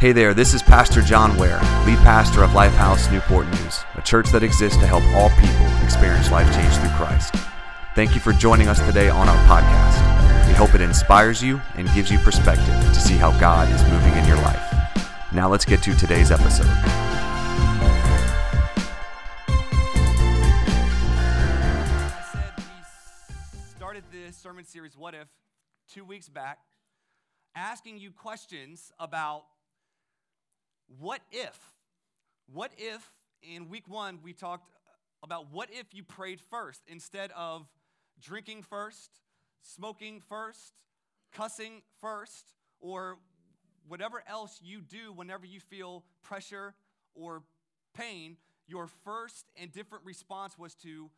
Hey there, this is Pastor John Ware, lead pastor of Lifehouse Newport News, a church that exists to help all people experience life change through Christ. Thank you for joining us today on our podcast. We hope it inspires you and gives you perspective to see how God is moving in your life. Now let's get to today's episode. I said we started this sermon series, What If, two weeks back, asking you questions about what if? What if in week one we talked about what if you prayed first instead of drinking first, smoking first, cussing first, or whatever else you do whenever you feel pressure or pain, your first and different response was to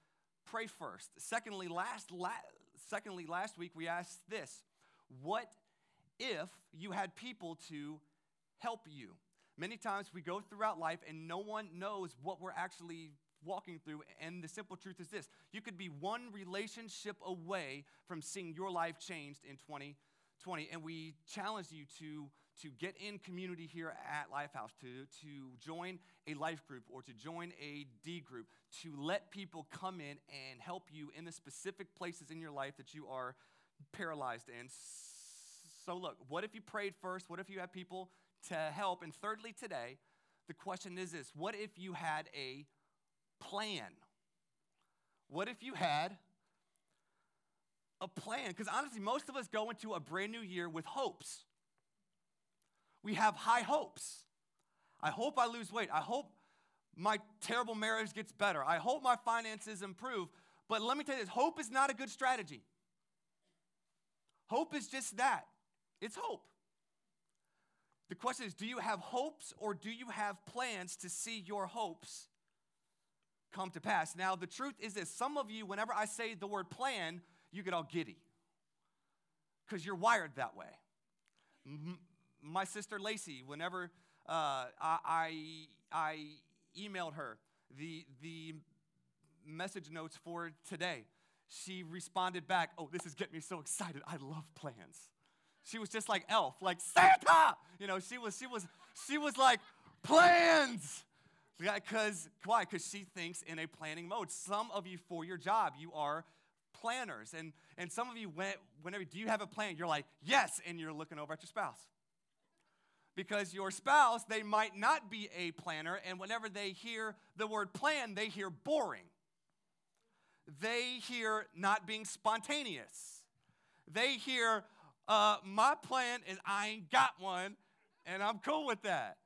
pray first. Secondly, last, la- secondly, last week we asked this What if you had people to help you? Many times we go throughout life and no one knows what we're actually walking through. And the simple truth is this you could be one relationship away from seeing your life changed in 2020. And we challenge you to, to get in community here at Lifehouse, to, to join a life group or to join a D group, to let people come in and help you in the specific places in your life that you are paralyzed in. So, look, what if you prayed first? What if you had people to help? And thirdly, today, the question is this what if you had a plan? What if you had a plan? Because honestly, most of us go into a brand new year with hopes. We have high hopes. I hope I lose weight. I hope my terrible marriage gets better. I hope my finances improve. But let me tell you this hope is not a good strategy. Hope is just that it's hope. The question is do you have hopes or do you have plans to see your hopes come to pass? Now, the truth is this some of you, whenever I say the word plan, you get all giddy because you're wired that way. My sister Lacey, whenever uh, I, I, emailed her the, the message notes for today, she responded back, Oh, this is getting me so excited. I love plans. She was just like Elf, like Santa. You know, she was, she was, she was like plans. Because why? Because she thinks in a planning mode. Some of you, for your job, you are planners, and and some of you, when, whenever do you have a plan, you're like yes, and you're looking over at your spouse. Because your spouse, they might not be a planner, and whenever they hear the word plan, they hear boring. They hear not being spontaneous. They hear uh, my plan is I ain't got one, and I'm cool with that.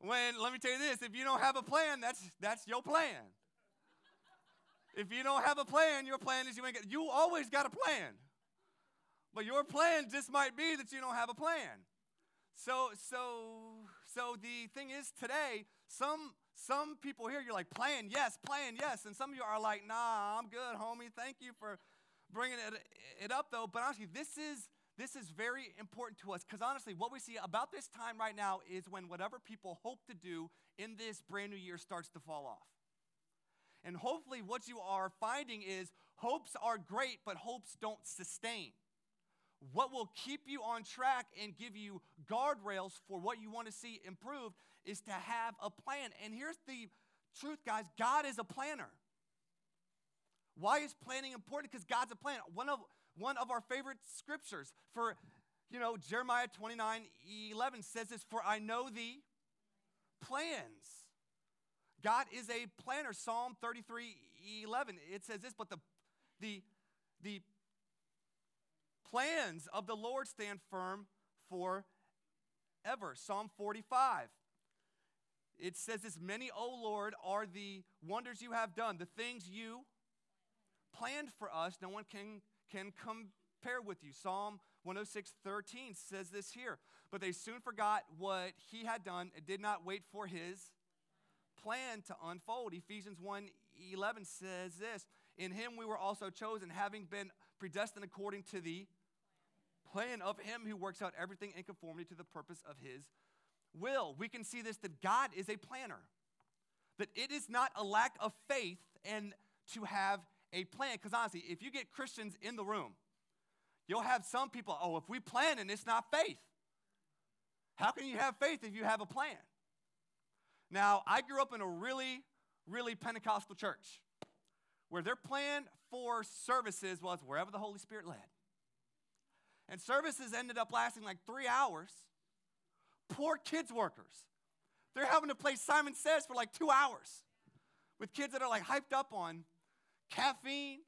When let me tell you this, if you don't have a plan, that's that's your plan. If you don't have a plan, your plan is you ain't got, you always got a plan. But your plan just might be that you don't have a plan. So so so the thing is today, some some people here you're like plan yes, plan yes, and some of you are like nah, I'm good, homie. Thank you for bringing it, it up though. But honestly, this is this is very important to us because honestly, what we see about this time right now is when whatever people hope to do in this brand new year starts to fall off. And hopefully, what you are finding is hopes are great, but hopes don't sustain. What will keep you on track and give you guardrails for what you want to see improved is to have a plan. And here's the truth, guys God is a planner. Why is planning important? Because God's a planner. One of one of our favorite scriptures for, you know, Jeremiah 29 11 says this, For I know the plans. God is a planner. Psalm 33 11, it says this, but the, the, the plans of the Lord stand firm forever. Psalm 45. It says this Many, O Lord, are the wonders you have done, the things you planned for us. No one can can compare with you. Psalm 106, 13 says this here. But they soon forgot what he had done and did not wait for his plan to unfold. Ephesians 1 11 says this In him we were also chosen, having been predestined according to the plan of him who works out everything in conformity to the purpose of his will. We can see this that God is a planner, that it is not a lack of faith and to have a plan. Because honestly, if you get Christians in the room, you'll have some people, oh, if we plan and it's not faith. How can you have faith if you have a plan? Now, I grew up in a really, really Pentecostal church where their plan for services was wherever the Holy Spirit led. And services ended up lasting like three hours. Poor kids workers. They're having to play Simon Says for like two hours with kids that are like hyped up on caffeine.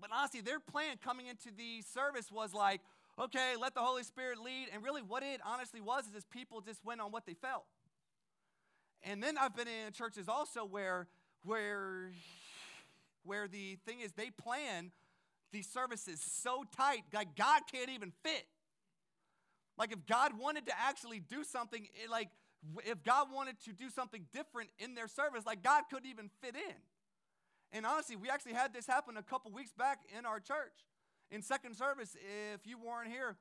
But honestly, their plan coming into the service was like, okay, let the Holy Spirit lead. And really, what it honestly was is people just went on what they felt. And then I've been in churches also where, where, where the thing is they plan these services so tight, like God can't even fit. Like if God wanted to actually do something, like if God wanted to do something different in their service, like God couldn't even fit in. And honestly, we actually had this happen a couple weeks back in our church. In second service, if you weren't here,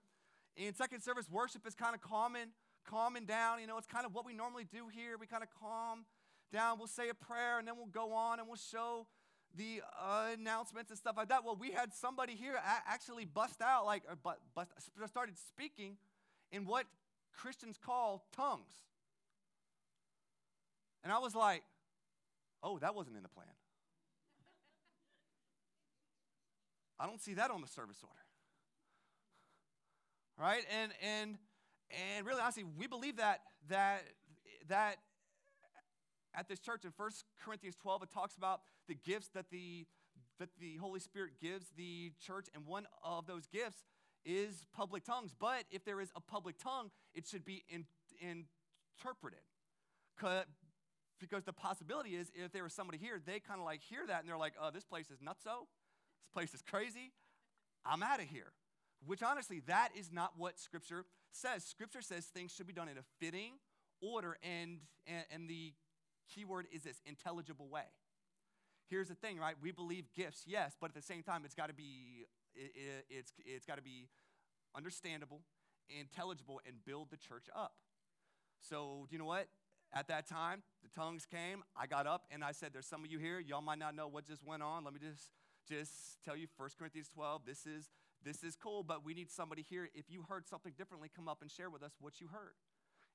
in second service, worship is kind of calming, calming down. You know, it's kind of what we normally do here. We kind of calm down. We'll say a prayer, and then we'll go on and we'll show the uh, announcements and stuff like that. Well, we had somebody here actually bust out, like, or bust, bust, started speaking in what Christians call tongues. And I was like, oh, that wasn't in the plan. I don't see that on the service order. Right? And and and really honestly, we believe that that that at this church in 1 Corinthians 12, it talks about the gifts that the that the Holy Spirit gives the church, and one of those gifts is public tongues. But if there is a public tongue, it should be in, interpreted. Because the possibility is, if there was somebody here, they kind of like hear that and they're like, oh, this place is nutso. This place is crazy. I'm out of here. Which honestly, that is not what Scripture says. Scripture says things should be done in a fitting order, and, and, and the key word is this intelligible way. Here's the thing, right? We believe gifts, yes, but at the same time, it's got to be it, it, it's, it's got to be understandable, intelligible, and build the church up. So, do you know what? At that time, the tongues came. I got up and I said, There's some of you here. Y'all might not know what just went on. Let me just just tell you 1 Corinthians 12. This is this is cool, but we need somebody here. If you heard something differently, come up and share with us what you heard.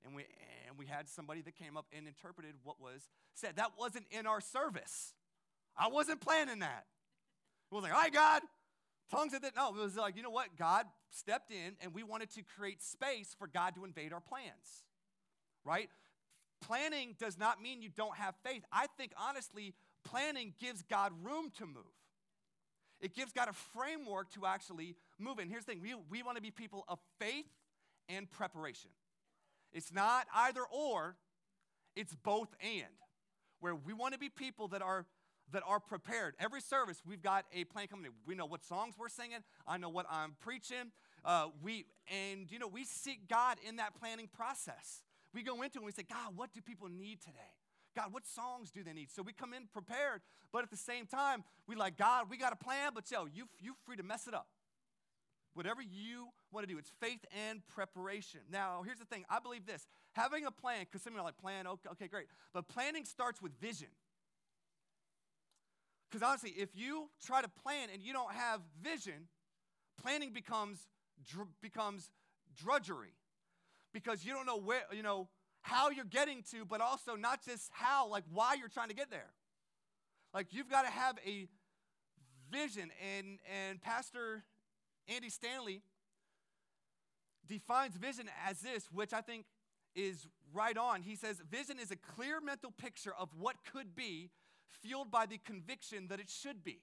And we and we had somebody that came up and interpreted what was said. That wasn't in our service. I wasn't planning that. It was like, all right, God, tongues of that. No, it was like, you know what? God stepped in and we wanted to create space for God to invade our plans. Right? Planning does not mean you don't have faith. I think, honestly, planning gives God room to move. It gives God a framework to actually move in. Here's the thing we, we want to be people of faith and preparation. It's not either or, it's both and. Where we want to be people that are that are prepared. Every service, we've got a plan coming in. We know what songs we're singing. I know what I'm preaching. Uh, we and you know we seek God in that planning process. We go into it and we say, God, what do people need today? God, what songs do they need? So we come in prepared, but at the same time, we like, God, we got a plan, but yo, you, you free to mess it up. Whatever you want to do, it's faith and preparation. Now, here's the thing I believe this having a plan, because some of you are like, plan, okay, okay, great. But planning starts with vision. Because honestly, if you try to plan and you don't have vision, planning becomes, dr- becomes drudgery because you don't know where, you know, how you're getting to, but also not just how, like why you're trying to get there. Like you've got to have a vision. And, and Pastor Andy Stanley defines vision as this, which I think is right on. He says, Vision is a clear mental picture of what could be, fueled by the conviction that it should be.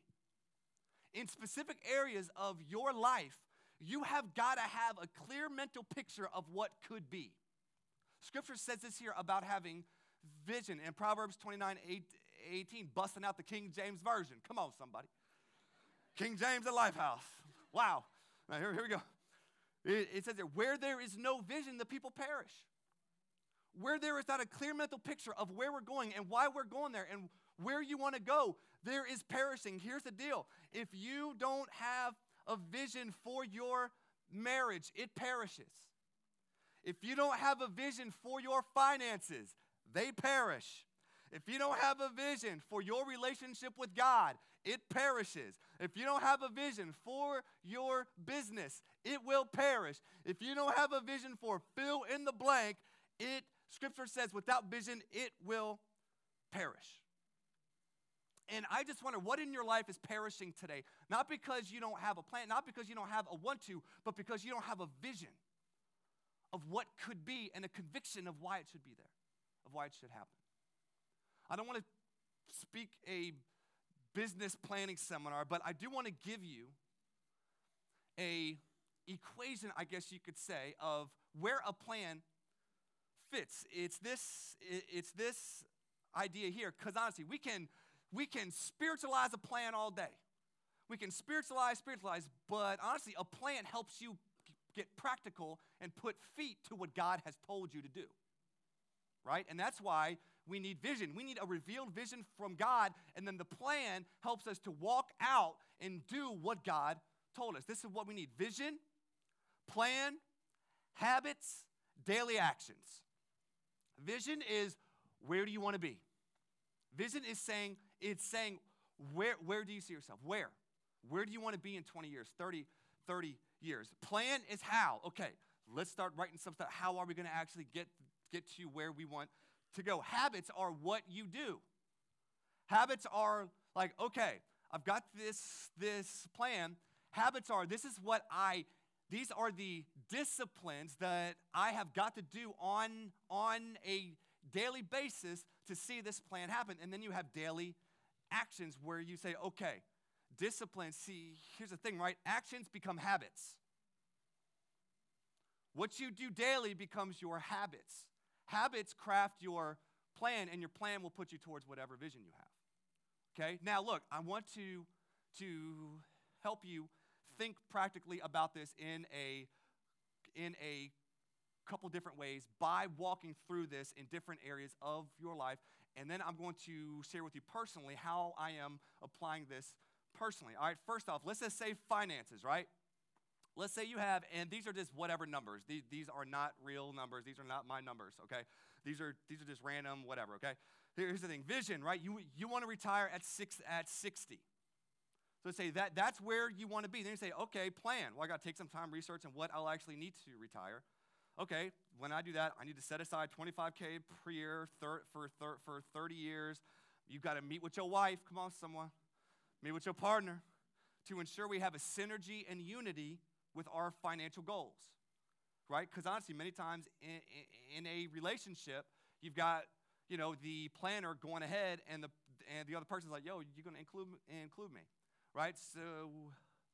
In specific areas of your life, you have got to have a clear mental picture of what could be. Scripture says this here about having vision in Proverbs 29 8, 18, busting out the King James Version. Come on, somebody. King James at Lifehouse. Wow. Now, here, here we go. It, it says there, where there is no vision, the people perish. Where there is not a clear mental picture of where we're going and why we're going there and where you want to go, there is perishing. Here's the deal if you don't have a vision for your marriage, it perishes. If you don't have a vision for your finances, they perish. If you don't have a vision for your relationship with God, it perishes. If you don't have a vision for your business, it will perish. If you don't have a vision for fill in the blank, it scripture says without vision it will perish. And I just wonder what in your life is perishing today? Not because you don't have a plan, not because you don't have a want to, but because you don't have a vision of what could be and a conviction of why it should be there, of why it should happen. I don't want to speak a business planning seminar, but I do want to give you a equation, I guess you could say, of where a plan fits. It's this, it's this idea here, because honestly, we can we can spiritualize a plan all day. We can spiritualize, spiritualize, but honestly, a plan helps you get practical and put feet to what God has told you to do. Right? And that's why we need vision. We need a revealed vision from God, and then the plan helps us to walk out and do what God told us. This is what we need vision, plan, habits, daily actions. Vision is where do you want to be? Vision is saying, it's saying, where, where do you see yourself? Where? Where do you want to be in 20 years, 30, 30 years? Plan is how. Okay, let's start writing some stuff. How are we going to actually get, get to where we want to go? Habits are what you do. Habits are like, okay, I've got this, this plan. Habits are, this is what I, these are the disciplines that I have got to do on, on a daily basis to see this plan happen. And then you have daily actions where you say, okay, discipline. See, here's the thing, right? Actions become habits. What you do daily becomes your habits. Habits craft your plan, and your plan will put you towards whatever vision you have. Okay? Now, look, I want to, to help you think practically about this in a, in a couple different ways by walking through this in different areas of your life. And then I'm going to share with you personally how I am applying this personally. All right, first off, let's just say finances, right? Let's say you have, and these are just whatever numbers. These, these are not real numbers. These are not my numbers, okay? These are, these are just random, whatever, okay? Here's the thing vision, right? You, you want to retire at, six, at 60. So say that that's where you want to be. Then you say, okay, plan. Well, I got to take some time research on what I'll actually need to retire okay, when I do that, I need to set aside 25K per year thir- for, thir- for 30 years. You've got to meet with your wife, come on, someone, meet with your partner to ensure we have a synergy and unity with our financial goals, right? Because honestly, many times in, in, in a relationship, you've got you know the planner going ahead and the and the other person's like yo you're to include include me right so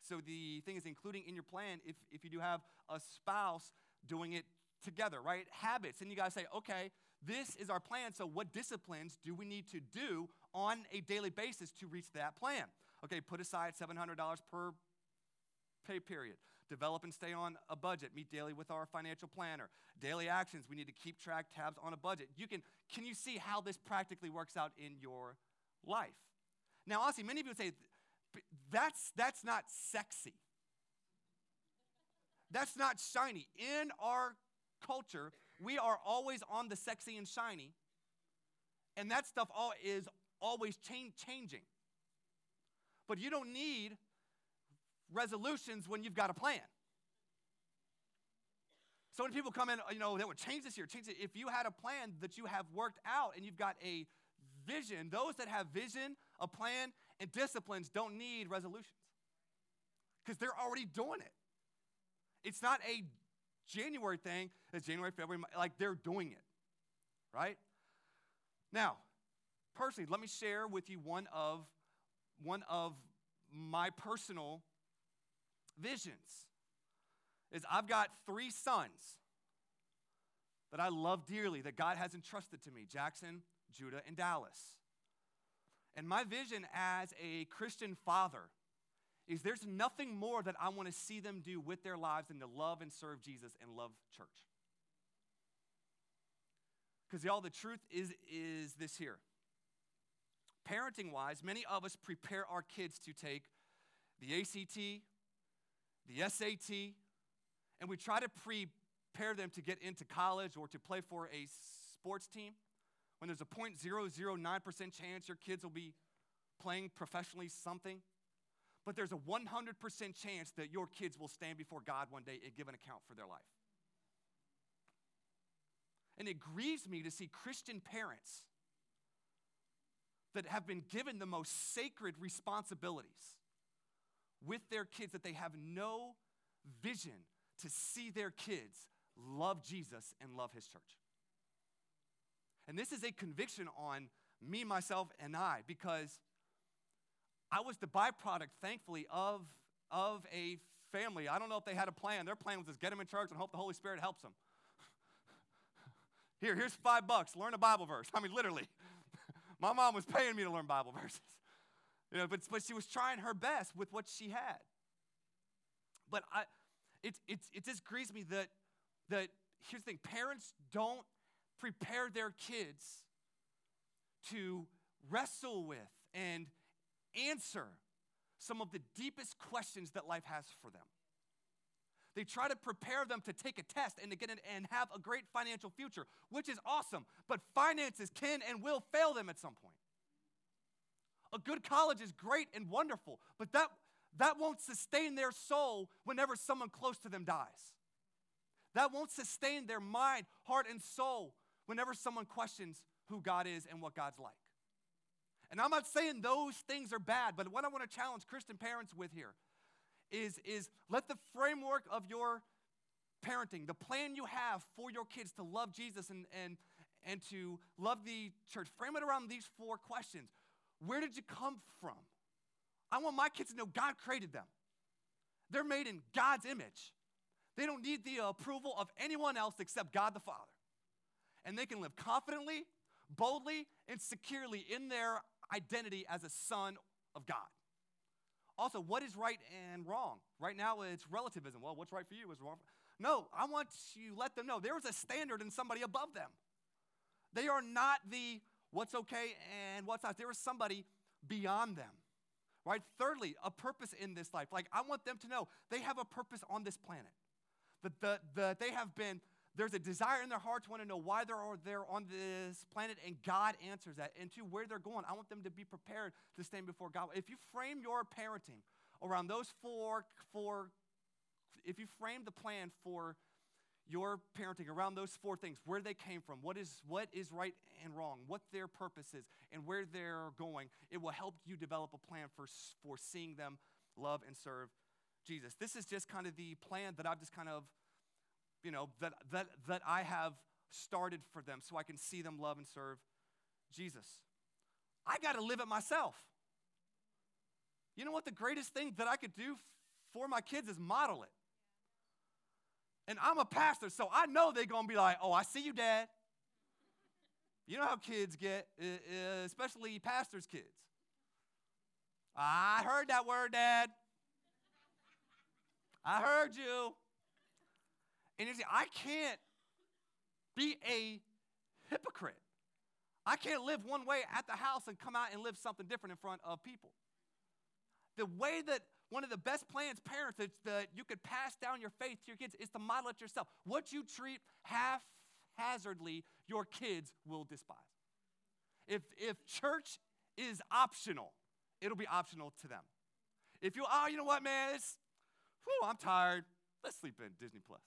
so the thing is including in your plan if if you do have a spouse doing it together, right? Habits. And you to say, okay, this is our plan. So, what disciplines do we need to do on a daily basis to reach that plan? Okay, put aside $700 per pay period. Develop and stay on a budget. Meet daily with our financial planner. Daily actions. We need to keep track tabs on a budget. You can, can you see how this practically works out in your life? Now, honestly, many of you would say, that's, that's not sexy. That's not shiny. In our culture, we are always on the sexy and shiny, and that stuff all is always change, changing. But you don't need resolutions when you've got a plan. So when people come in, you know, they would change this year, change it. If you had a plan that you have worked out and you've got a vision, those that have vision, a plan, and disciplines don't need resolutions because they're already doing it. It's not a January thing. It's January, February, like they're doing it, right? Now, personally, let me share with you one of one of my personal visions. Is I've got three sons that I love dearly that God has entrusted to me Jackson, Judah, and Dallas. And my vision as a Christian father is there's nothing more that I want to see them do with their lives than to love and serve Jesus and love church. Because y'all, the truth is, is this here. Parenting wise, many of us prepare our kids to take the ACT, the SAT, and we try to prepare them to get into college or to play for a sports team when there's a 0.009% chance your kids will be playing professionally something, but there's a 100% chance that your kids will stand before God one day and give an account for their life. And it grieves me to see Christian parents that have been given the most sacred responsibilities with their kids that they have no vision to see their kids love Jesus and love his church. And this is a conviction on me, myself, and I because I was the byproduct, thankfully, of, of a family. I don't know if they had a plan. Their plan was just get them in church and hope the Holy Spirit helps them. Here, here's five bucks. Learn a Bible verse. I mean, literally. My mom was paying me to learn Bible verses. You know, but, but she was trying her best with what she had. But I, it, it, it just grieves me that, that, here's the thing parents don't prepare their kids to wrestle with and answer some of the deepest questions that life has for them. They try to prepare them to take a test and to get and have a great financial future, which is awesome. But finances can and will fail them at some point. A good college is great and wonderful, but that, that won't sustain their soul whenever someone close to them dies. That won't sustain their mind, heart, and soul whenever someone questions who God is and what God's like. And I'm not saying those things are bad, but what I want to challenge Christian parents with here is, is let the framework of your parenting, the plan you have for your kids to love Jesus and, and, and to love the church, frame it around these four questions. Where did you come from? I want my kids to know God created them. They're made in God's image. They don't need the approval of anyone else except God the Father. And they can live confidently, boldly, and securely in their identity as a son of God. Also, what is right and wrong? Right now, it's relativism. Well, what's right for you is wrong. No, I want you to let them know there is a standard in somebody above them. They are not the what's okay and what's not. There is somebody beyond them. Right? Thirdly, a purpose in this life. Like, I want them to know they have a purpose on this planet. That the, the, they have been there's a desire in their hearts to want to know why they're there on this planet, and God answers that. And to where they're going, I want them to be prepared to stand before God. If you frame your parenting around those four, four if you frame the plan for your parenting around those four things where they came from what is what is right and wrong what their purpose is and where they're going it will help you develop a plan for for seeing them love and serve jesus this is just kind of the plan that i've just kind of you know, that, that, that I have started for them so I can see them love and serve Jesus. I got to live it myself. You know what? The greatest thing that I could do for my kids is model it. And I'm a pastor, so I know they're going to be like, oh, I see you, dad. You know how kids get, especially pastors' kids. I heard that word, dad. I heard you. And you see, I can't be a hypocrite. I can't live one way at the house and come out and live something different in front of people. The way that one of the best plans, parents, that, that you could pass down your faith to your kids is to model it yourself. What you treat haphazardly, your kids will despise. If, if church is optional, it'll be optional to them. If you, oh, you know what, man, it's, whew, I'm tired. Let's sleep in Disney Plus.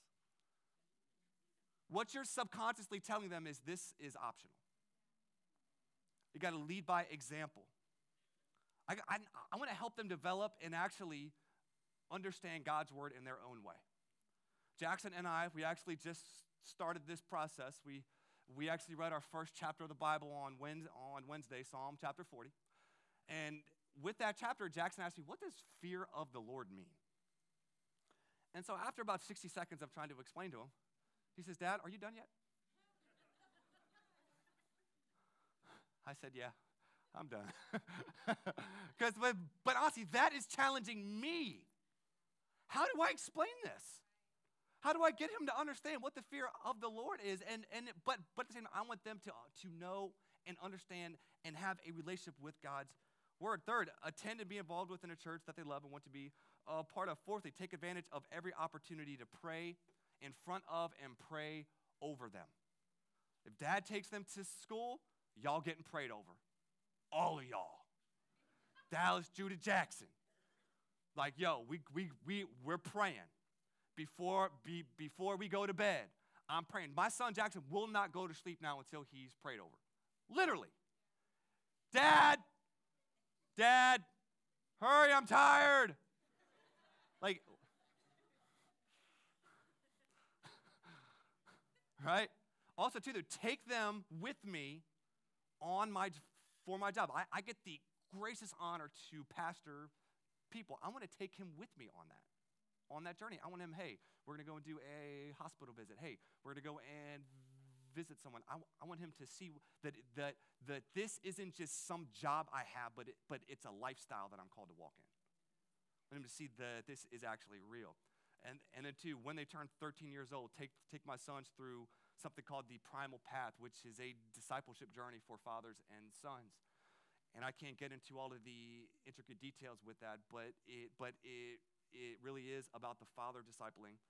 What you're subconsciously telling them is this is optional. You got to lead by example. I, I, I want to help them develop and actually understand God's word in their own way. Jackson and I, we actually just started this process. We, we actually read our first chapter of the Bible on Wednesday, on Wednesday, Psalm chapter 40. And with that chapter, Jackson asked me, What does fear of the Lord mean? And so, after about 60 seconds of trying to explain to him, he says, Dad, are you done yet? I said, Yeah, I'm done. Because, but, but honestly, that is challenging me. How do I explain this? How do I get him to understand what the fear of the Lord is? And, and but, but at the same time, I want them to, to know and understand and have a relationship with God's word. Third, attend and be involved within a church that they love and want to be a part of. Fourthly, take advantage of every opportunity to pray in front of and pray over them. If dad takes them to school, y'all getting prayed over. All of y'all. Dallas, Judah Jackson. Like, yo, we, we, we, we're praying before, be, before we go to bed. I'm praying. My son Jackson will not go to sleep now until he's prayed over. Literally. Dad, Dad, hurry, I'm tired. Like, right? Also, too, to take them with me on my for my job. I, I get the gracious honor to pastor people. I want to take him with me on that on that journey. I want him, hey, we're going to go and do a hospital visit. Hey, we're going to go and visit someone. I, I want him to see that, that, that this isn't just some job I have, but, it, but it's a lifestyle that I'm called to walk in. I want him to see that this is actually real. And, and then, too, when they turn 13 years old, take, take my sons through something called the Primal Path, which is a discipleship journey for fathers and sons. And I can't get into all of the intricate details with that, but it, but it, it really is about the father discipling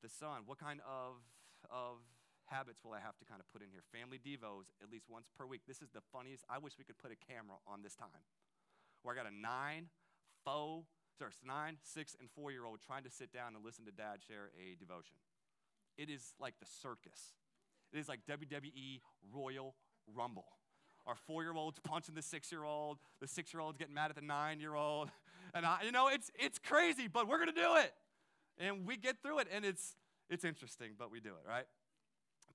the son. What kind of, of habits will I have to kind of put in here? Family devos at least once per week. This is the funniest. I wish we could put a camera on this time. Where I got a nine, four, sorry, nine, six, and four year old trying to sit down and listen to dad share a devotion. It is like the circus. It is like WWE Royal Rumble. Our four year old's punching the six year old, the six year old's getting mad at the nine year old. And I, you know, it's, it's crazy, but we're going to do it. And we get through it, and it's, it's interesting, but we do it, right?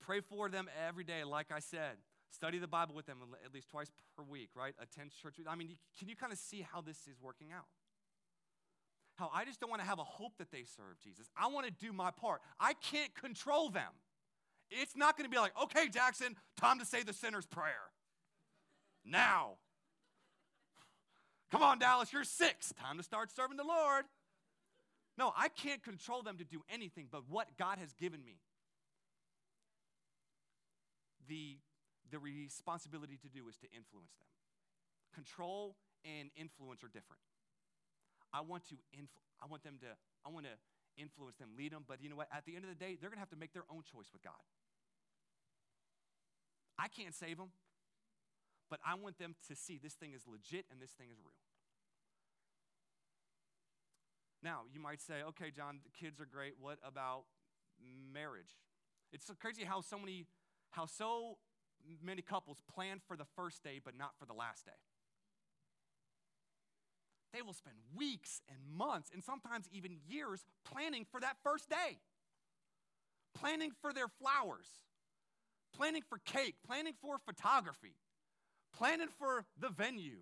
Pray for them every day, like I said. Study the Bible with them at least twice per week, right? Attend church. I mean, can you kind of see how this is working out? How I just don't want to have a hope that they serve Jesus. I want to do my part. I can't control them. It's not going to be like, okay, Jackson, time to say the sinner's prayer. Now. Come on, Dallas, you're six. Time to start serving the Lord. No, I can't control them to do anything but what God has given me. The, the responsibility to do is to influence them. Control and influence are different. I want to influ- I want them to I want to influence them, lead them, but you know what? At the end of the day, they're going to have to make their own choice with God. I can't save them, but I want them to see this thing is legit and this thing is real. Now, you might say, okay, John, the kids are great. What about marriage? It's so crazy how so many, how so many couples plan for the first day, but not for the last day. They will spend weeks and months and sometimes even years planning for that first day, planning for their flowers, planning for cake, planning for photography, planning for the venue,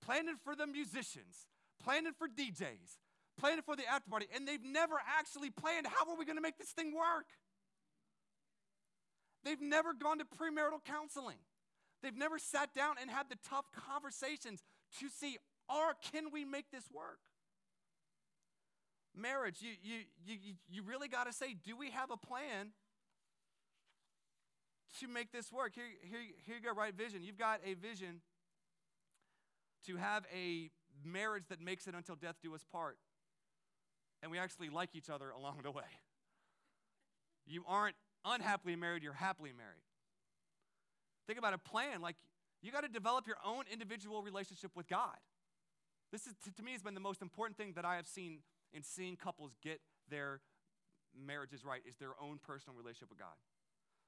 planning for the musicians, planning for DJs, planning for the after party, and they've never actually planned how are we going to make this thing work? They've never gone to premarital counseling. They've never sat down and had the tough conversations to see, or can we make this work? Marriage, you, you, you, you really got to say, do we have a plan to make this work? Here, here, here you go, right vision. You've got a vision to have a marriage that makes it until death do us part and we actually like each other along the way. You aren't unhappily married, you're happily married. Think about a plan like you got to develop your own individual relationship with God. This is to, me has been the most important thing that I have seen in seeing couples get their marriages right is their own personal relationship with God.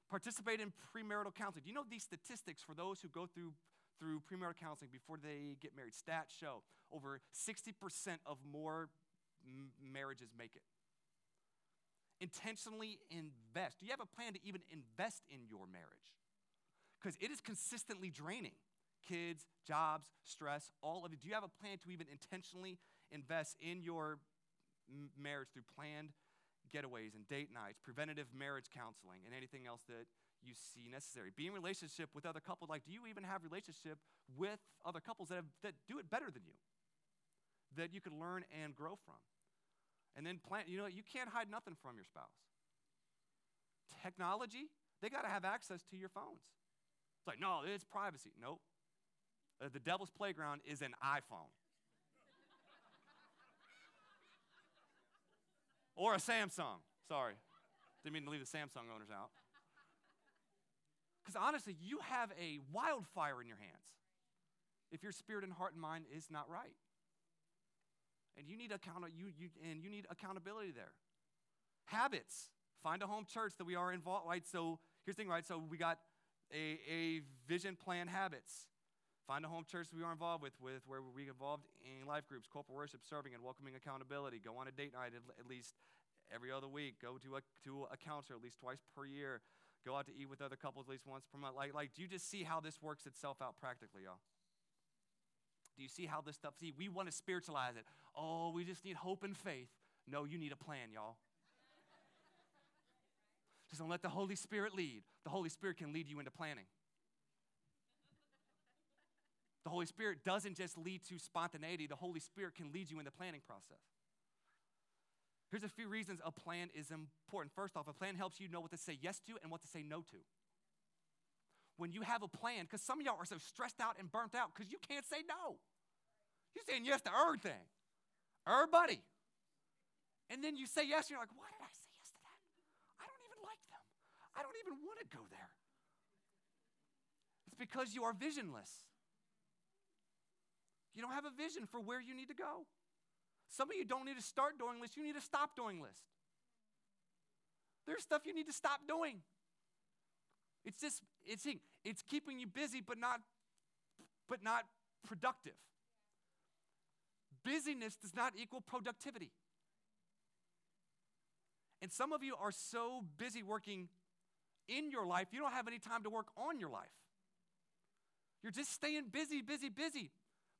Participate in premarital counseling. Do you know these statistics for those who go through through premarital counseling before they get married? Stats show over 60% of more m- marriages make it. Intentionally invest. Do you have a plan to even invest in your marriage? Because it is consistently draining. Kids, jobs, stress, all of it. Do you have a plan to even intentionally invest in your m- marriage through planned getaways and date nights, preventative marriage counseling, and anything else that you see necessary. Be in relationship with other couples. Like, do you even have relationship with other couples that, have, that do it better than you? That you could learn and grow from. And then plan, you know, you can't hide nothing from your spouse. Technology, they got to have access to your phones. It's like, no, it's privacy. Nope. Uh, the devil's playground is an iPhone. or a Samsung. Sorry. Didn't mean to leave the Samsung owners out. Because honestly, you have a wildfire in your hands if your spirit and heart and mind is not right. And you need account you, you and you need accountability there. Habits. Find a home church that we are involved. Right. So here's the thing. Right. So we got a, a vision plan habits. Find a home church we are involved with, with where we're involved in life groups, corporate worship, serving, and welcoming accountability. Go on a date night at, at least every other week. Go to a, to a counselor at least twice per year. Go out to eat with other couples at least once per month. Like, like, do you just see how this works itself out practically, y'all? Do you see how this stuff? See, we want to spiritualize it. Oh, we just need hope and faith. No, you need a plan, y'all. just don't let the Holy Spirit lead. The Holy Spirit can lead you into planning. The Holy Spirit doesn't just lead to spontaneity, the Holy Spirit can lead you in the planning process. Here's a few reasons a plan is important. First off, a plan helps you know what to say yes to and what to say no to. When you have a plan, because some of y'all are so stressed out and burnt out because you can't say no. You're saying yes to everything, everybody. And then you say yes, and you're like, why did I say yes to that? I don't even like them. I don't even want to go there. It's because you are visionless. You don't have a vision for where you need to go. Some of you don't need to start doing list, you need to stop doing list. There's stuff you need to stop doing. It's just it's it's keeping you busy but not but not productive. Busyness does not equal productivity. And some of you are so busy working in your life, you don't have any time to work on your life. You're just staying busy, busy, busy.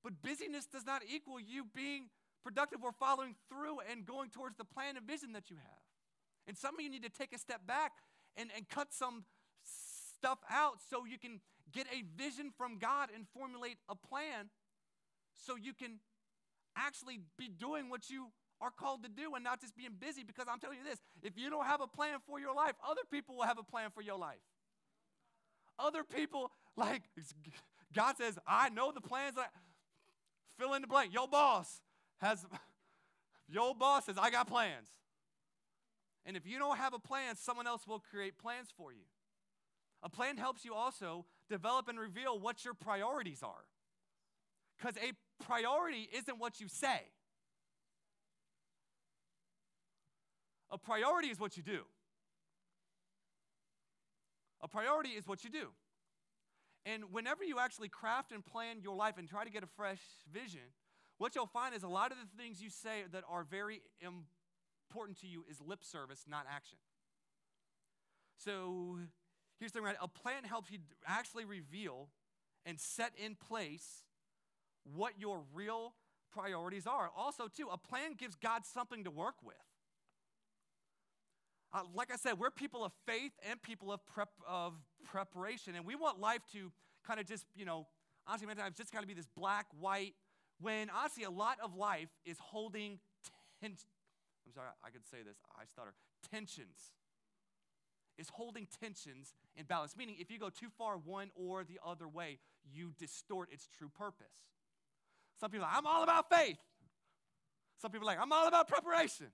But busyness does not equal you being productive or following through and going towards the plan and vision that you have. And some of you need to take a step back and, and cut some stuff out so you can get a vision from God and formulate a plan so you can actually be doing what you are called to do and not just being busy. Because I'm telling you this if you don't have a plan for your life, other people will have a plan for your life. Other people, like, God says, I know the plans that fill in the blank. Your boss has, your boss says, I got plans. And if you don't have a plan, someone else will create plans for you. A plan helps you also develop and reveal what your priorities are. Because a priority isn't what you say, a priority is what you do. A priority is what you do. And whenever you actually craft and plan your life and try to get a fresh vision, what you'll find is a lot of the things you say that are very important to you is lip service, not action. So here's the thing, right? A plan helps you actually reveal and set in place what your real priorities are. Also, too, a plan gives God something to work with. Uh, like I said, we're people of faith and people of prep of preparation, and we want life to kind of just, you know, honestly, many times just kind of be this black, white. When honestly, a lot of life is holding tension. I'm sorry, I could say this. I stutter. Tensions. Is holding tensions in balance. Meaning, if you go too far one or the other way, you distort its true purpose. Some people are like, I'm all about faith. Some people are like, I'm all about preparation.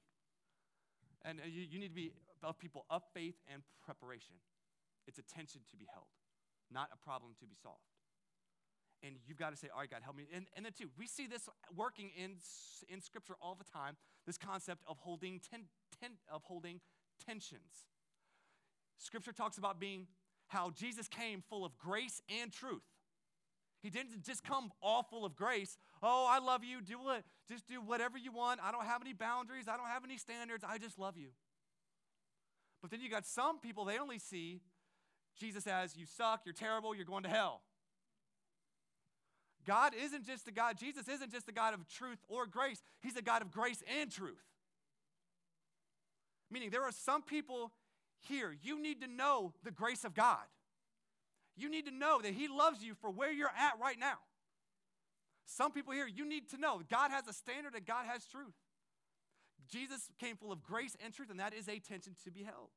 And uh, you, you need to be about people of faith and preparation. It's a tension to be held, not a problem to be solved. And you've got to say, all right, God, help me. And, and then, too, we see this working in, in Scripture all the time this concept of holding, ten, ten, of holding tensions. Scripture talks about being how Jesus came full of grace and truth. He didn't just come all full of grace. Oh, I love you. Do what? Just do whatever you want. I don't have any boundaries. I don't have any standards. I just love you. But then you got some people, they only see Jesus as you suck, you're terrible, you're going to hell. God isn't just the God, Jesus isn't just the God of truth or grace, He's a God of grace and truth. Meaning, there are some people here, you need to know the grace of God. You need to know that He loves you for where you're at right now. Some people here, you need to know God has a standard and God has truth. Jesus came full of grace and truth, and that is a tension to be held.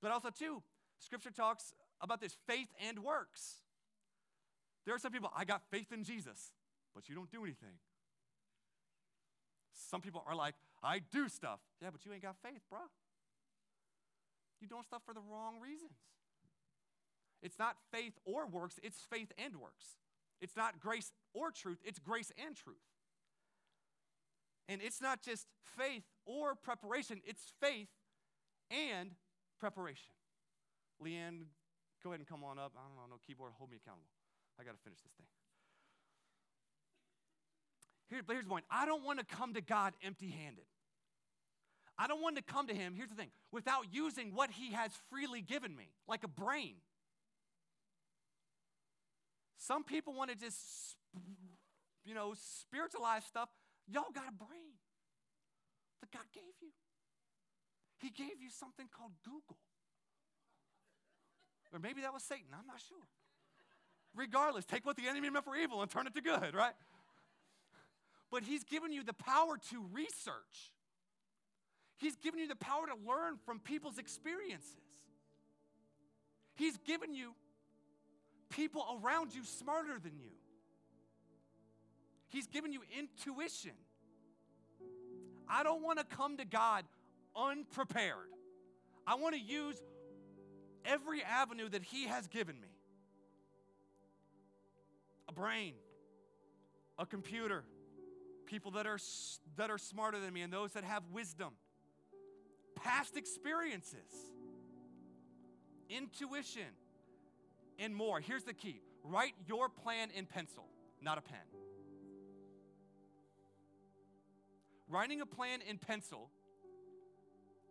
But also, too, Scripture talks about this faith and works. There are some people, I got faith in Jesus, but you don't do anything. Some people are like, I do stuff. Yeah, but you ain't got faith, bruh. You're doing stuff for the wrong reasons. It's not faith or works, it's faith and works. It's not grace or truth, it's grace and truth. And it's not just faith or preparation, it's faith and preparation. Leanne, go ahead and come on up. I don't know, no keyboard, hold me accountable. I got to finish this thing. Here, here's the point I don't want to come to God empty handed. I don't want to come to Him, here's the thing, without using what He has freely given me, like a brain. Some people want to just, you know, spiritualize stuff. Y'all got a brain that God gave you. He gave you something called Google. Or maybe that was Satan, I'm not sure. Regardless, take what the enemy meant for evil and turn it to good, right? But he's given you the power to research. He's given you the power to learn from people's experiences. He's given you people around you smarter than you. He's given you intuition. I don't want to come to God unprepared. I want to use every avenue that He has given me a brain, a computer, people that are, that are smarter than me, and those that have wisdom, past experiences, intuition, and more. Here's the key write your plan in pencil, not a pen. Writing a plan in pencil,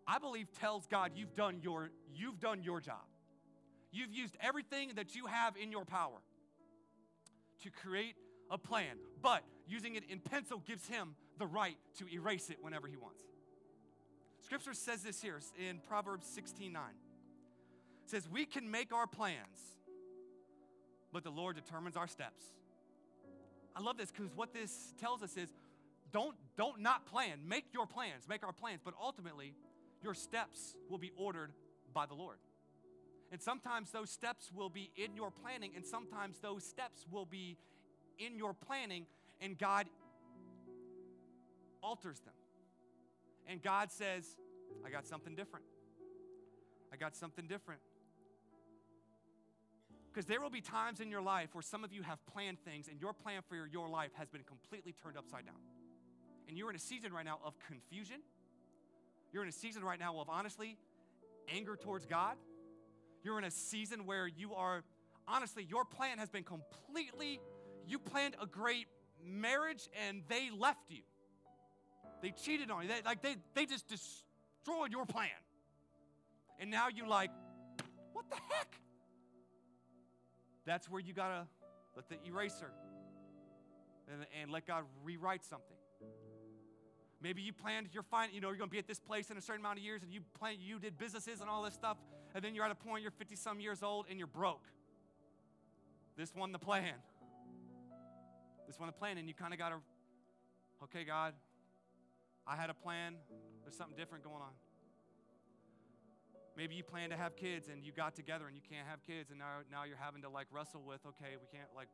I believe tells God you've done your you've done your job. You've used everything that you have in your power to create a plan. But using it in pencil gives him the right to erase it whenever he wants. Scripture says this here in Proverbs 16 9. It says, We can make our plans, but the Lord determines our steps. I love this because what this tells us is don't, don't not plan. Make your plans, make our plans, but ultimately, your steps will be ordered by the Lord. And sometimes those steps will be in your planning, and sometimes those steps will be in your planning, and God alters them. And God says, I got something different. I got something different. Because there will be times in your life where some of you have planned things, and your plan for your, your life has been completely turned upside down. And you're in a season right now of confusion. You're in a season right now of honestly anger towards God. You're in a season where you are, honestly, your plan has been completely you planned a great marriage and they left you. They cheated on you. They, like they, they just destroyed your plan. And now you like, what the heck? That's where you gotta let the eraser and, and let God rewrite something. Maybe you planned you're fine, you know, you're gonna be at this place in a certain amount of years and you plan you did businesses and all this stuff, and then you're at a point you're 50 some years old and you're broke. This one the plan. This one the plan, and you kind of got to, okay, God, I had a plan. There's something different going on. Maybe you plan to have kids and you got together and you can't have kids, and now, now you're having to like wrestle with, okay, we can't like,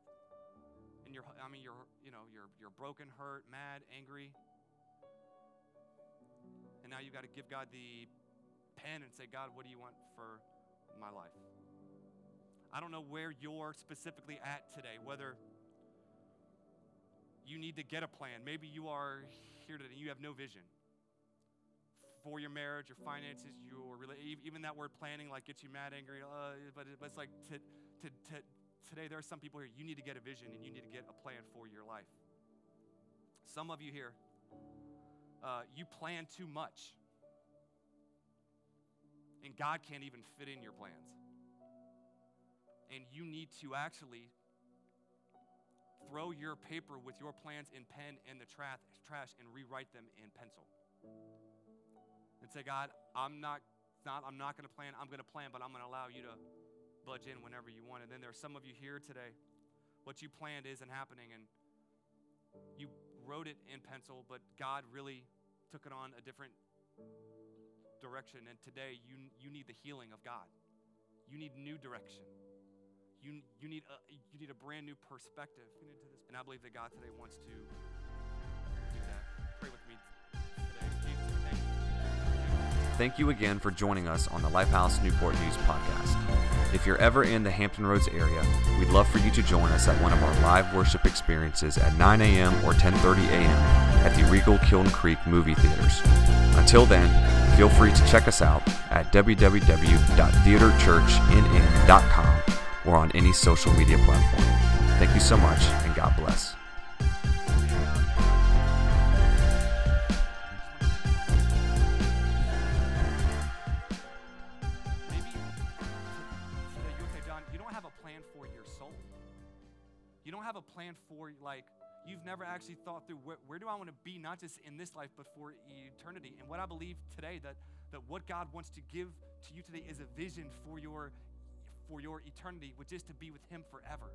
and you're, I mean, you're, you know, you're, you're broken, hurt, mad, angry. Now you've got to give God the pen and say, God, what do you want for my life? I don't know where you're specifically at today, whether you need to get a plan. Maybe you are here today and you have no vision for your marriage, your finances, your even that word planning like gets you mad, angry. Uh, but, it, but it's like to, to, to, today there are some people here. You need to get a vision and you need to get a plan for your life. Some of you here, uh, you plan too much, and God can't even fit in your plans. And you need to actually throw your paper with your plans in pen in the tra- trash and rewrite them in pencil. And say, God, I'm not, not I'm not going to plan. I'm going to plan, but I'm going to allow you to budge in whenever you want. And then there are some of you here today. What you planned isn't happening, and you wrote it in pencil, but God really took it on a different direction. And today, you, you need the healing of God. You need new direction. You, you, need a, you need a brand new perspective. And I believe that God today wants to do that. Pray with me thank you. again for joining us on the Lifehouse Newport News podcast. If you're ever in the Hampton Roads area, we'd love for you to join us at one of our live worship experiences at 9 a.m. or 10:30 a.m. at the Regal Kiln Creek movie theaters. Until then, feel free to check us out at www.theaterchurchnn.com or on any social media platform. Thank you so much, and God bless. Not just in this life, but for eternity. And what I believe today, that, that what God wants to give to you today is a vision for your, for your eternity, which is to be with Him forever.